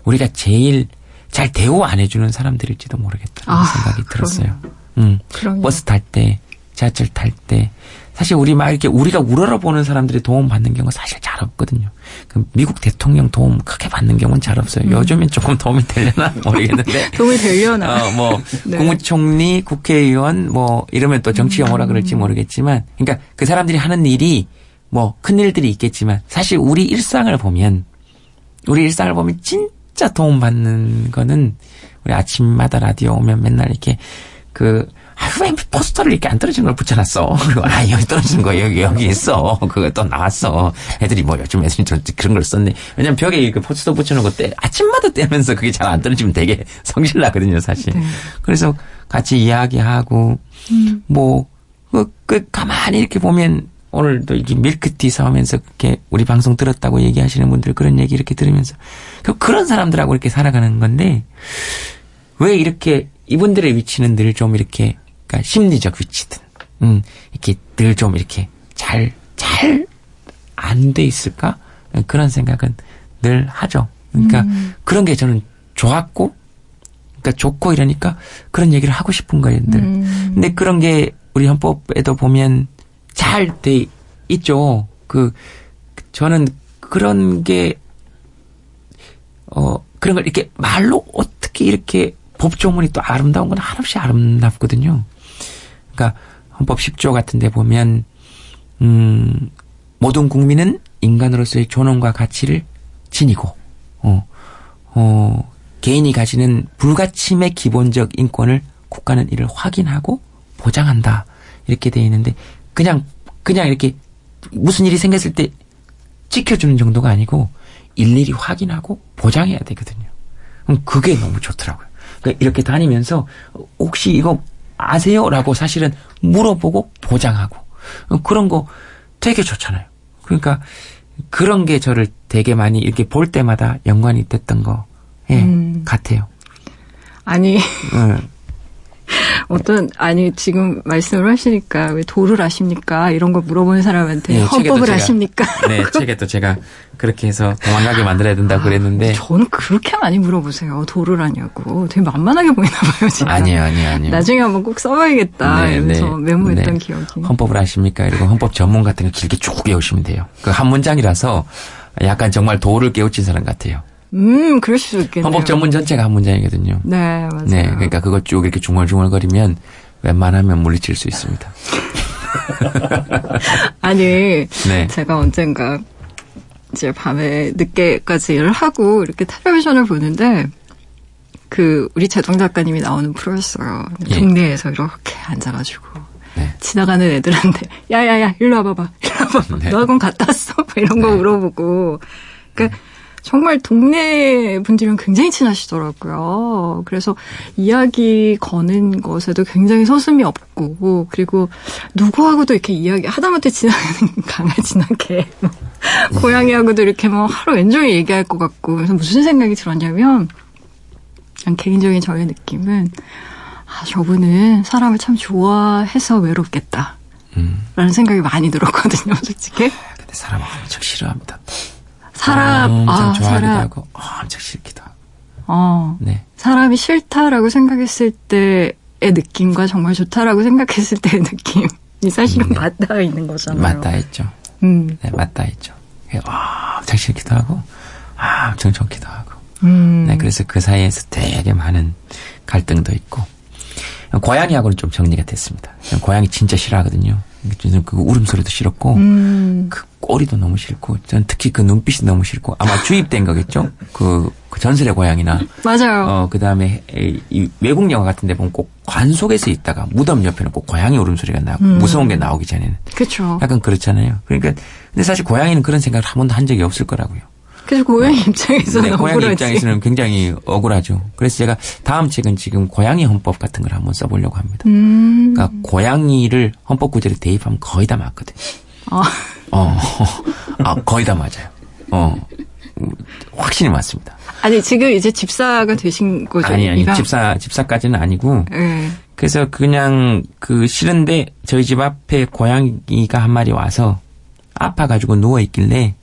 우리가 제일 잘 대우 안 해주는 사람들일지도 모르겠다는 아, 생각이 들었어요. 그럼요. 음. 그럼요. 버스 탈 때, 지하철 탈 때, 사실 우리 막 이렇게 우리가 우러러보는 사람들이 도움 받는 경우가 사실 잘 없거든요. 그 미국 대통령 도움 크게 받는 경우는 잘 없어요. 음. 요즘엔 조금 도움이 되려나 모르겠는데. 도움이 되려나. 어, 뭐, 네. 국무총리, 국회의원, 뭐, 이러면 또 정치 용어라 그럴지 모르겠지만, 그러니까 그 사람들이 하는 일이 뭐, 큰 일들이 있겠지만, 사실 우리 일상을 보면, 우리 일상을 보면 진짜 도움 받는 거는, 우리 아침마다 라디오 오면 맨날 이렇게, 그, 아, 왜 포스터를 이렇게 안 떨어지는 걸 붙여놨어? 그리고, 아, 여기 떨어지는 거 여기, 여기 있어. 그거 또 나왔어. 애들이 뭐 요즘 애들이 좀 그런 걸 썼네. 왜냐면 벽에 그 포스터 붙여놓은 거 때, 아침마다 떼면서 그게 잘 안 떨어지면 되게 성실나거든요, 사실. 네. 그래서 같이 이야기하고, 음. 뭐, 그, 그, 가만히 이렇게 보면, 오늘도 이렇게 밀크티 사오면서 이렇게 우리 방송 들었다고 얘기하시는 분들 그런 얘기 이렇게 들으면서, 그 그런 사람들하고 이렇게 살아가는 건데, 왜 이렇게 이분들의 위치는 늘 좀 이렇게, 그러니까 심리적 위치든, 음, 이렇게 늘 좀 이렇게 잘, 잘 안 돼 있을까? 그런 생각은 늘 하죠. 그러니까 그런 게 저는 좋았고, 그러니까 좋고 이러니까 그런 얘기를 하고 싶은 거예요, 늘. 음. 근데 그런 게 우리 헌법에도 보면 잘 돼 있죠. 그, 저는 그런 게, 어, 그런 걸 이렇게 말로 어떻게 이렇게 법조문이 또 아름다운 건 한없이 아름답거든요. 그러니까 헌법 10조 같은 데 보면, 음, 모든 국민은 인간으로서의 존엄과 가치를 지니고, 어, 어, 개인이 가지는 불가침의 기본적 인권을 국가는 이를 확인하고 보장한다. 이렇게 돼 있는데, 그냥, 그냥 이렇게 무슨 일이 생겼을 때 지켜주는 정도가 아니고, 일일이 확인하고 보장해야 되거든요. 그럼 그게 너무 좋더라고요. 그러니까 이렇게 다니면서, 혹시 이거 아세요? 라고 사실은 물어보고 보장하고, 그런 거 되게 좋잖아요. 그러니까 그런 게 저를 되게 많이 이렇게 볼 때마다 연관이 됐던 거, 예, 음. 같아요. 아니, 응. 어떤, 아니, 지금 말씀을 하시니까 왜 도를 아십니까? 이런 걸 물어보는 사람한테 네, 헌법을 제가- 아십니까? 네, 책에 또 제가 그렇게 해서 도망가게 만들어야 된다 고 그랬는데, 저는 그렇게 많이 물어보세요. 도를 아냐고. 되게 만만하게 보이나 봐요, 지금. 아니에요, 아니에요, 아니에요. 나중에 한번 꼭 써봐야겠다. 네, 이러면서 네. 메모했던 네. 기억이. 헌법을 아십니까? 그리고 헌법 전문 같은 거 길게 쭉 외우시면 돼요. 그 한 문장이라서 약간 정말 도를 깨우친 사람 같아요. 음, 그럴 수도 있겠네요. 헌법 전문 전체가 한 문장이거든요. 네, 맞아요. 네, 그러니까 그거 쭉 이렇게 중얼중얼거리면 웬만하면 물리칠 수 있습니다. 아니, 네. 제가 언젠가 이제 밤에 늦게까지 일을 하고 이렇게 텔레비전을 보는데 그 우리 재정 작가님이 나오는 프로였어요. 예. 동네에서 이렇게 앉아가지고 네. 지나가는 애들한테 야야야 일로 와봐봐 일로 와봐봐 네. 너 학원 갔다 왔어? 뭐 이런 거 네. 물어보고 그러니까 정말 동네 분들이랑 굉장히 친하시더라고요. 그래서 이야기 거는 것에도 굉장히 서슴이 없고 그리고 누구하고도 이렇게 이야기 하다못해 지나가는 강아지나 개, 뭐 고양이하고도 이렇게 뭐 하루 왼종일 얘기할 것 같고 그래서 무슨 생각이 들었냐면 그냥 개인적인 저의 느낌은 아 저분은 사람을 참 좋아해서 외롭겠다. 음. 라는 생각이 많이 들었거든요, 솔직히. 근데 사람 엄청 싫어합니다. 사람, 엄청 아, 좋아하기도 사람, 하고 엄청 싫기도 하고. 어, 네. 사람이 싫다라고 생각했을 때의 느낌과 정말 좋다라고 생각했을 때의 느낌이 사실은 네. 맞닿아 있는 거잖아요. 맞다 했죠. 음, 네, 맞다 했죠. 아, 엄청 싫기도 하고, 아, 엄청 좋기도 하고. 음. 네, 그래서 그 사이에서 되게 많은 갈등도 있고. 고양이하고는 좀 정리가 됐습니다. 고양이 진짜 싫어하거든요. 그 울음소리도 싫었고, 음, 그 꼬리도 너무 싫고, 전 특히 그 눈빛이 너무 싫고, 아마 주입된 거겠죠? 그, 그 전설의 고양이나, 맞아요. 어, 그 다음에 이 외국 영화 같은 데 보면 꼭 관 속에서 있다가 무덤 옆에는 꼭 고양이 울음소리가 나고, 음. 무서운 게 나오기 전에는. 그쵸. 약간 그렇잖아요. 그러니까, 근데 사실 고양이는 그런 생각을 한 번도 한 적이 없을 거라고요. 그래서 고양이 입장에서는 네, 고양이 억울하지. 입장에서는 굉장히 억울하죠. 그래서 제가 다음 책은 지금 고양이 헌법 같은 걸 한번 써보려고 합니다. 음, 그러니까 고양이를 헌법 구절에 대입하면 거의 다 맞거든요. 아, 어, 아, 거의 다 맞아요. 어, 확실히 맞습니다. 아니, 지금 이제 집사가 되신 거죠? 아니, 아니, 이가? 집사, 집사까지는 아니고, 예. 그래서 그냥 그 싫은데 저희 집 앞에 고양이가 한 마리 와서 아파가지고 누워있길래,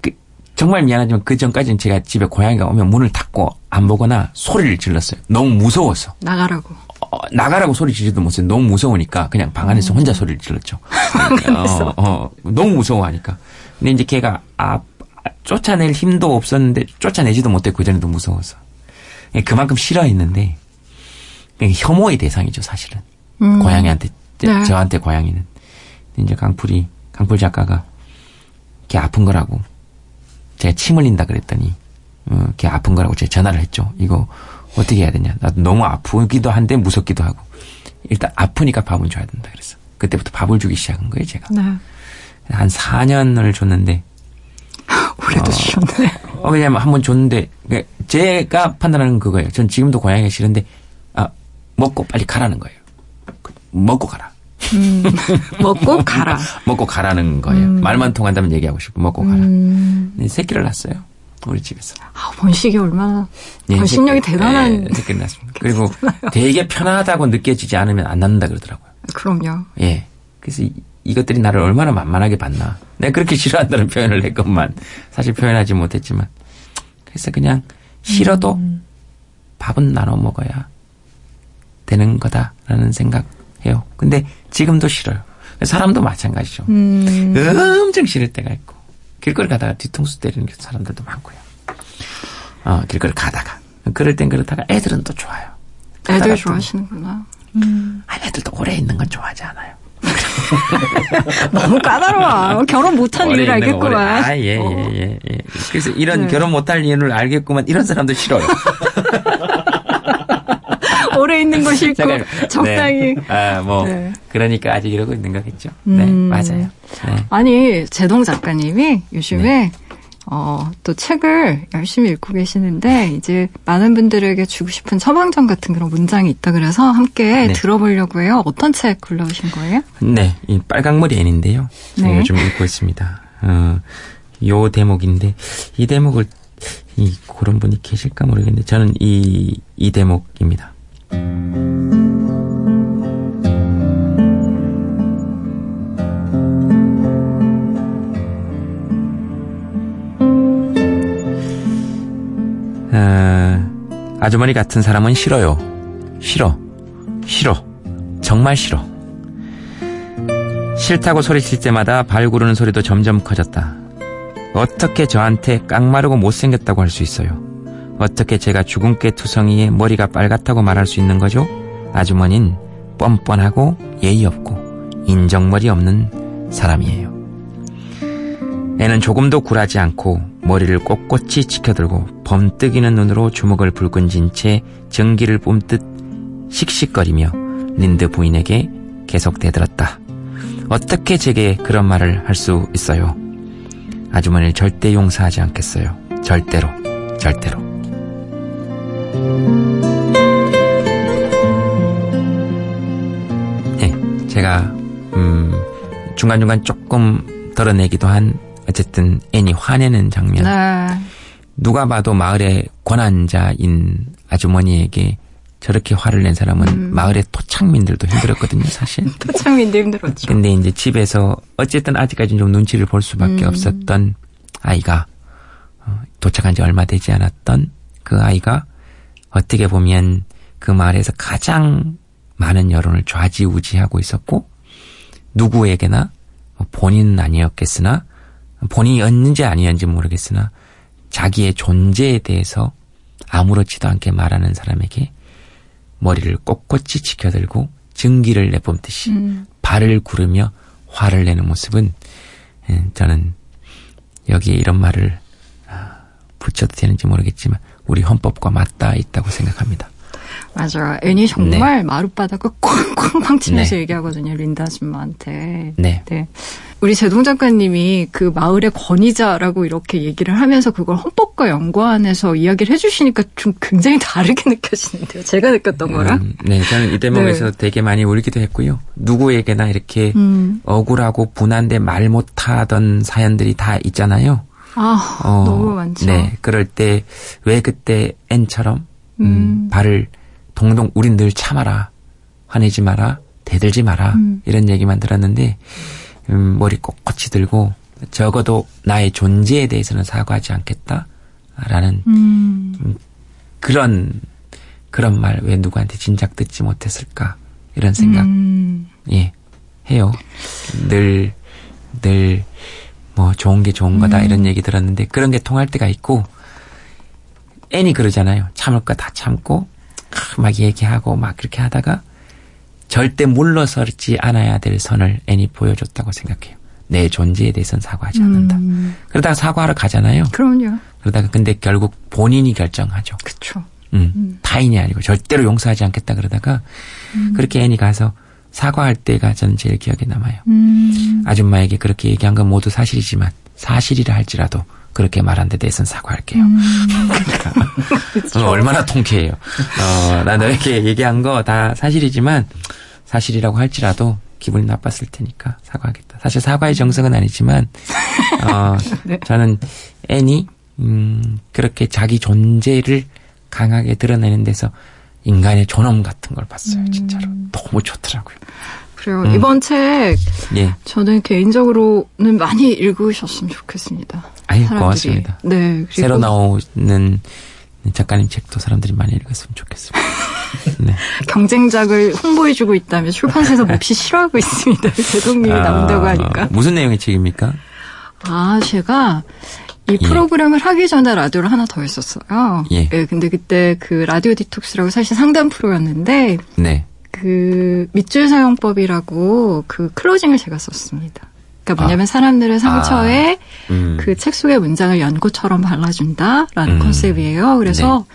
그, 정말 미안하지만 그 전까지는 제가 집에 고양이가 오면 문을 닫고 안 보거나 소리를 질렀어요. 너무 무서워서. 나가라고. 어, 나가라고 소리 지르지도 못해요. 너무 무서우니까 그냥 방 안에서 혼자 소리를 질렀죠. 어, 어, 너무 무서워하니까. 근데 이제 걔가 아, 쫓아낼 힘도 없었는데 쫓아내지도 못했고 그전에도 무서워서. 예, 그만큼 싫어했는데 혐오의 대상이죠 사실은. 음. 고양이한테 네. 저한테 고양이는. 이제 강풀이 강풀 작가가 걔 아픈 거라고 제가 침 흘린다 그랬더니 어, 걔 아픈 거라고 제가 전화를 했죠. 이거 어떻게 해야 되냐. 나도 너무 아프기도 한데 무섭기도 하고 일단 아프니까 밥은 줘야 된다 그랬어. 그때부터 밥을 주기 시작한 거예요 제가. 네. 한 4년을 줬는데 오래도 주셨네. 어, 왜냐면 한번 줬는데, 그 제가 판단하는 그거예요. 전 지금도 고양이가 싫은데, 아, 먹고 빨리 가라는 거예요. 그, 먹고 가라. 음. 먹고 가라. 먹고 가라는 거예요. 말만 통한다면 얘기하고 싶고, 먹고 가라. 음. 네, 새끼를 낳았어요. 우리 집에서. 아, 번식이 얼마나 예, 번식력이 새끼- 대단한. 예, 새끼를 낳았습니다. 그리고 되게 편하다고 느껴지지 않으면 안 낳는다 그러더라고요. 그럼요. 예. 그래서 이, 이것들이 나를 얼마나 만만하게 봤나. 내가 그렇게 싫어한다는 표현을 했건만 사실 표현하지 못했지만 그래서 그냥 싫어도 밥은 나눠 먹어야 되는 거다라는 생각해요. 근데 지금도 싫어요. 사람도 마찬가지죠. 음. 엄청 싫을 때가 있고 길거리 가다가 뒤통수 때리는 사람들도 많고요. 어, 길거리 가다가 그럴 땐 그렇다가 애들은 또 좋아요. 애들 좋아하시는구나. 아, 애들도 오래 있는 건 좋아하지 않아요. 너무 까다로워. 결혼 못한 이유를 알겠구만. 아, 예, 어. 예, 예, 예. 그래서 이런 네. 결혼 못할 이유를 알겠구만. 이런 사람도 싫어요. 오래 있는 거 싫고 잠깐, 적당히. 네. 아, 뭐. 네. 그러니까 아직 이러고 있는 거겠죠. 네, 음. 맞아요. 네. 아니 제동 작가님이 요즘에 어, 또 책을 열심히 읽고 계시는데 이제 많은 분들에게 주고 싶은 처방전 같은 그런 문장이 있다 그래서 함께 네. 들어보려고 해요. 어떤 책 골라오신 거예요? 네, 이 빨강머리. 제가 네. 요즘 읽고 있습니다. 어, 요 대목인데, 이 대목을, 이, 그런 분이 계실까 모르겠는데, 저는 이, 이 대목입니다. 어, 아주머니 같은 사람은 싫어요. 싫어. 싫어. 정말 싫어. 싫다고 소리칠 때마다 발 구르는 소리도 점점 커졌다. 어떻게 저한테 깡마르고 못생겼다고 할 수 있어요? 어떻게 제가 주근깨 투성이에 머리가 빨갛다고 말할 수 있는 거죠? 아주머닌 뻔뻔하고 예의 없고 인정머리 없는 사람이에요. 애는 조금도 굴하지 않고 머리를 꼿꼿이 지켜들고 범뜨기는 눈으로 주먹을 불끈진 채 전기를 뿜듯 씩씩거리며 린드 부인에게 계속 대들었다. 어떻게 제게 그런 말을 할 수 있어요? 아주머니를 절대 용서하지 않겠어요. 절대로, 절대로. 네, 제가 음, 중간중간 조금 덜어내기도 한 어쨌든 애니 화내는 장면. 네. 누가 봐도 마을의 권한자인 아주머니에게 저렇게 화를 낸 사람은 마을의 토착민들도 힘들었거든요, 사실. 토창민도 힘들었죠. 근데 이제 집에서 어쨌든 아직까지는 좀 눈치를 볼 수밖에 음. 없었던 아이가 어, 도착한 지 얼마 되지 않았던 그 아이가 어떻게 보면 그 마을에서 가장 많은 여론을 좌지우지하고 있었고 누구에게나 뭐 본인은 아니었겠으나 본인이었는지 아니었는지 모르겠으나 자기의 존재에 대해서 아무렇지도 않게 말하는 사람에게 머리를 꼿꼿이 지켜들고 증기를 내뿜듯이 음. 발을 구르며 화를 내는 모습은 예, 저는 여기에 이런 말을 아, 붙여도 되는지 모르겠지만 우리 헌법과 맞닿아 있다고 생각합니다. 맞아요. 애니 정말 마룻바닥을 쾅쾅쾅 치면서 얘기하거든요. 린다 아줌마한테. 네. 네. 우리 제동 작가님이 그 마을의 권위자라고 이렇게 얘기를 하면서 그걸 헌법과 연관해서 이야기를 해주시니까 좀 굉장히 다르게 느껴지는데요. 제가 느꼈던 거랑. 음, 네, 저는 이 대목에서 되게 많이 울기도 했고요. 누구에게나 이렇게 음. 억울하고 분한데 말 못하던 사연들이 다 있잖아요. 아, 어, 너무 많죠. 네, 그럴 때 왜 그때 N처럼 음, 음. 발을 동동 우린 늘 참아라, 화내지 마라, 대들지 마라 음. 이런 얘기만 들었는데 음, 머리 꼿꼿이 들고 적어도 나의 존재에 대해서는 사과하지 않겠다라는 음. 그런 그런 말 왜 누구한테 진작 듣지 못했을까 이런 생각 음. 예 해요. 늘 늘 뭐 좋은 게 좋은 거다 음. 이런 얘기 들었는데 그런 게 통할 때가 있고 애니 그러잖아요. 참을 거 다 참고 아, 막 얘기하고 막 그렇게 하다가 절대 물러서지 않아야 될 선을 애니 보여줬다고 생각해요. 내 존재에 대해서는 사과하지 않는다. 음. 그러다가 사과하러 가잖아요. 그럼요. 그러다가 근데 결국 본인이 결정하죠. 그쵸. 음, 타인이 아니고 절대로 용서하지 않겠다 그러다가 음. 그렇게 애니 가서 사과할 때가 저는 제일 기억에 남아요. 음. 아줌마에게 그렇게 얘기한 건 모두 사실이지만 사실이라 할지라도 그렇게 말한 데 대해서는 사과할게요. 음. 어, 얼마나 통쾌해요. 어, 나 너에게 얘기한 거 다 사실이지만 사실이라고 할지라도 기분이 나빴을 테니까 사과하겠다. 사실 사과의 정석은 아니지만 어, 네. 저는 애니 음, 그렇게 자기 존재를 강하게 드러내는 데서 인간의 존엄 같은 걸 봤어요. 진짜로 너무 좋더라고요. 그래요. 음. 이번 책 예, 저는 개인적으로는 많이 읽으셨으면 좋겠습니다. 아유 사람들이. 고맙습니다. 네. 새로 나오는 작가님 책도 사람들이 많이 읽었으면 좋겠습니다. 네. 경쟁작을 홍보해주고 있다며 출판사에서 몹시 싫어하고 있습니다. 제동님이 아, 나온다고 하니까. 무슨 내용의 책입니까? 아, 제가 이 예. 프로그램을 하기 전에 라디오를 하나 더 했었어요. 예. 근데 그때 그 라디오 디톡스라고 사실 상담 프로였는데 네. 그 밑줄 사용법이라고 그 클로징을 제가 썼습니다. 그러니까 뭐냐면 사람들의 상처에 음. 그책 속의 문장을 연고처럼 발라준다라는 음. 컨셉이에요. 그래서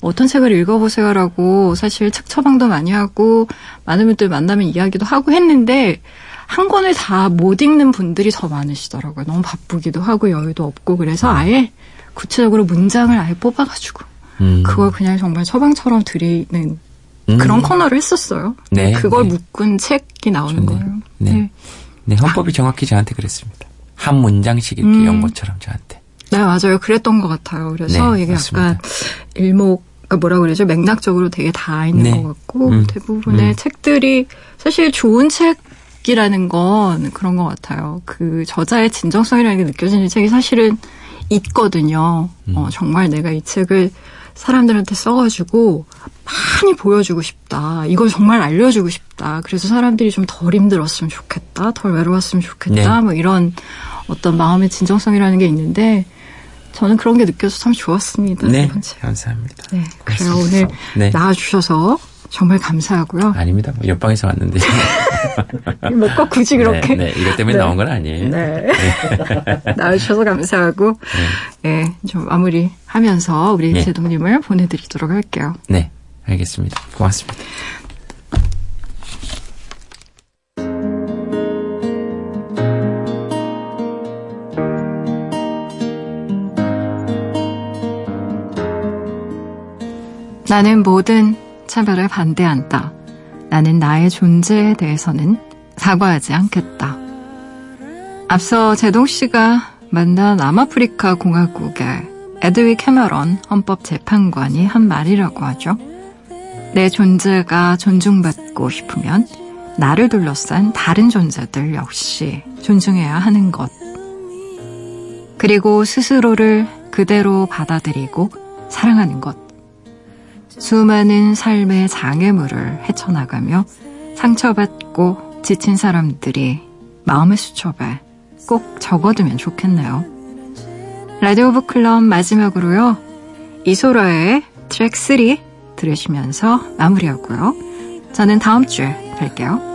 어떤 책을 읽어보세요라고 사실 책 처방도 많이 하고 많은 분들 만나면 이야기도 하고 했는데 한 권을 다 못 읽는 분들이 더 많으시더라고요. 너무 바쁘기도 하고 여유도 없고 그래서 아예 구체적으로 문장을 아예 뽑아가지고 음. 그걸 그냥 정말 처방처럼 드리는 음. 그런 코너를 했었어요. 네, 그걸 네. 묶은 책이 나오는 좋네요. 거예요. 네. 네, 헌법이 정확히 저한테 그랬습니다. 한 문장씩 이렇게 음. 연 것처럼 저한테. 네, 맞아요. 그랬던 것 같아요. 그래서 네, 이게 맞습니다. 약간 일목, 그러니까 뭐라 그러죠? 맥락적으로 되게 다 있는 네. 것 같고, 음. 대부분의 음. 책들이 사실 좋은 책 이라는 건 그런 것 같아요. 그 저자의 진정성이라는 게 느껴지는 책이 사실은 있거든요. 음. 어, 정말 내가 이 책을 사람들한테 써가지고 많이 보여주고 싶다. 이걸 정말 알려주고 싶다. 그래서 사람들이 좀 덜 힘들었으면 좋겠다. 덜 외로웠으면 좋겠다. 네. 뭐 이런 어떤 마음의 진정성이라는 게 있는데 저는 그런 게 느껴서 참 좋았습니다. 네. 감사합니다. 네. 그래요. 오늘 네. 나와주셔서 정말 감사하고요. 아닙니다. 뭐 옆방에서 왔는데. 뭐꼭 굳이 그렇게. 네, 네. 이것 때문에 네. 나온 건 아니에요. 네. 나와주셔서 감사하고, 네. 좀 마무리 하면서 우리 네. 제동님을 보내드리도록 할게요. 네. 알겠습니다. 고맙습니다. 나는 모든 차별에 반대한다. 나는 나의 존재에 대해서는 사과하지 않겠다. 앞서 제동 씨가 만난 남아프리카 공화국의 에드위 캐머런 헌법재판관이 한 말이라고 하죠. 내 존재가 존중받고 싶으면 나를 둘러싼 다른 존재들 역시 존중해야 하는 것. 그리고 스스로를 그대로 받아들이고 사랑하는 것. 수많은 삶의 장애물을 헤쳐나가며 상처받고 지친 사람들이 마음의 수첩에 꼭 적어두면 좋겠네요. 라디오 북클럽 마지막으로요. 이소라의 트랙 3 들으시면서 마무리하고요. 저는 다음 주에 뵐게요.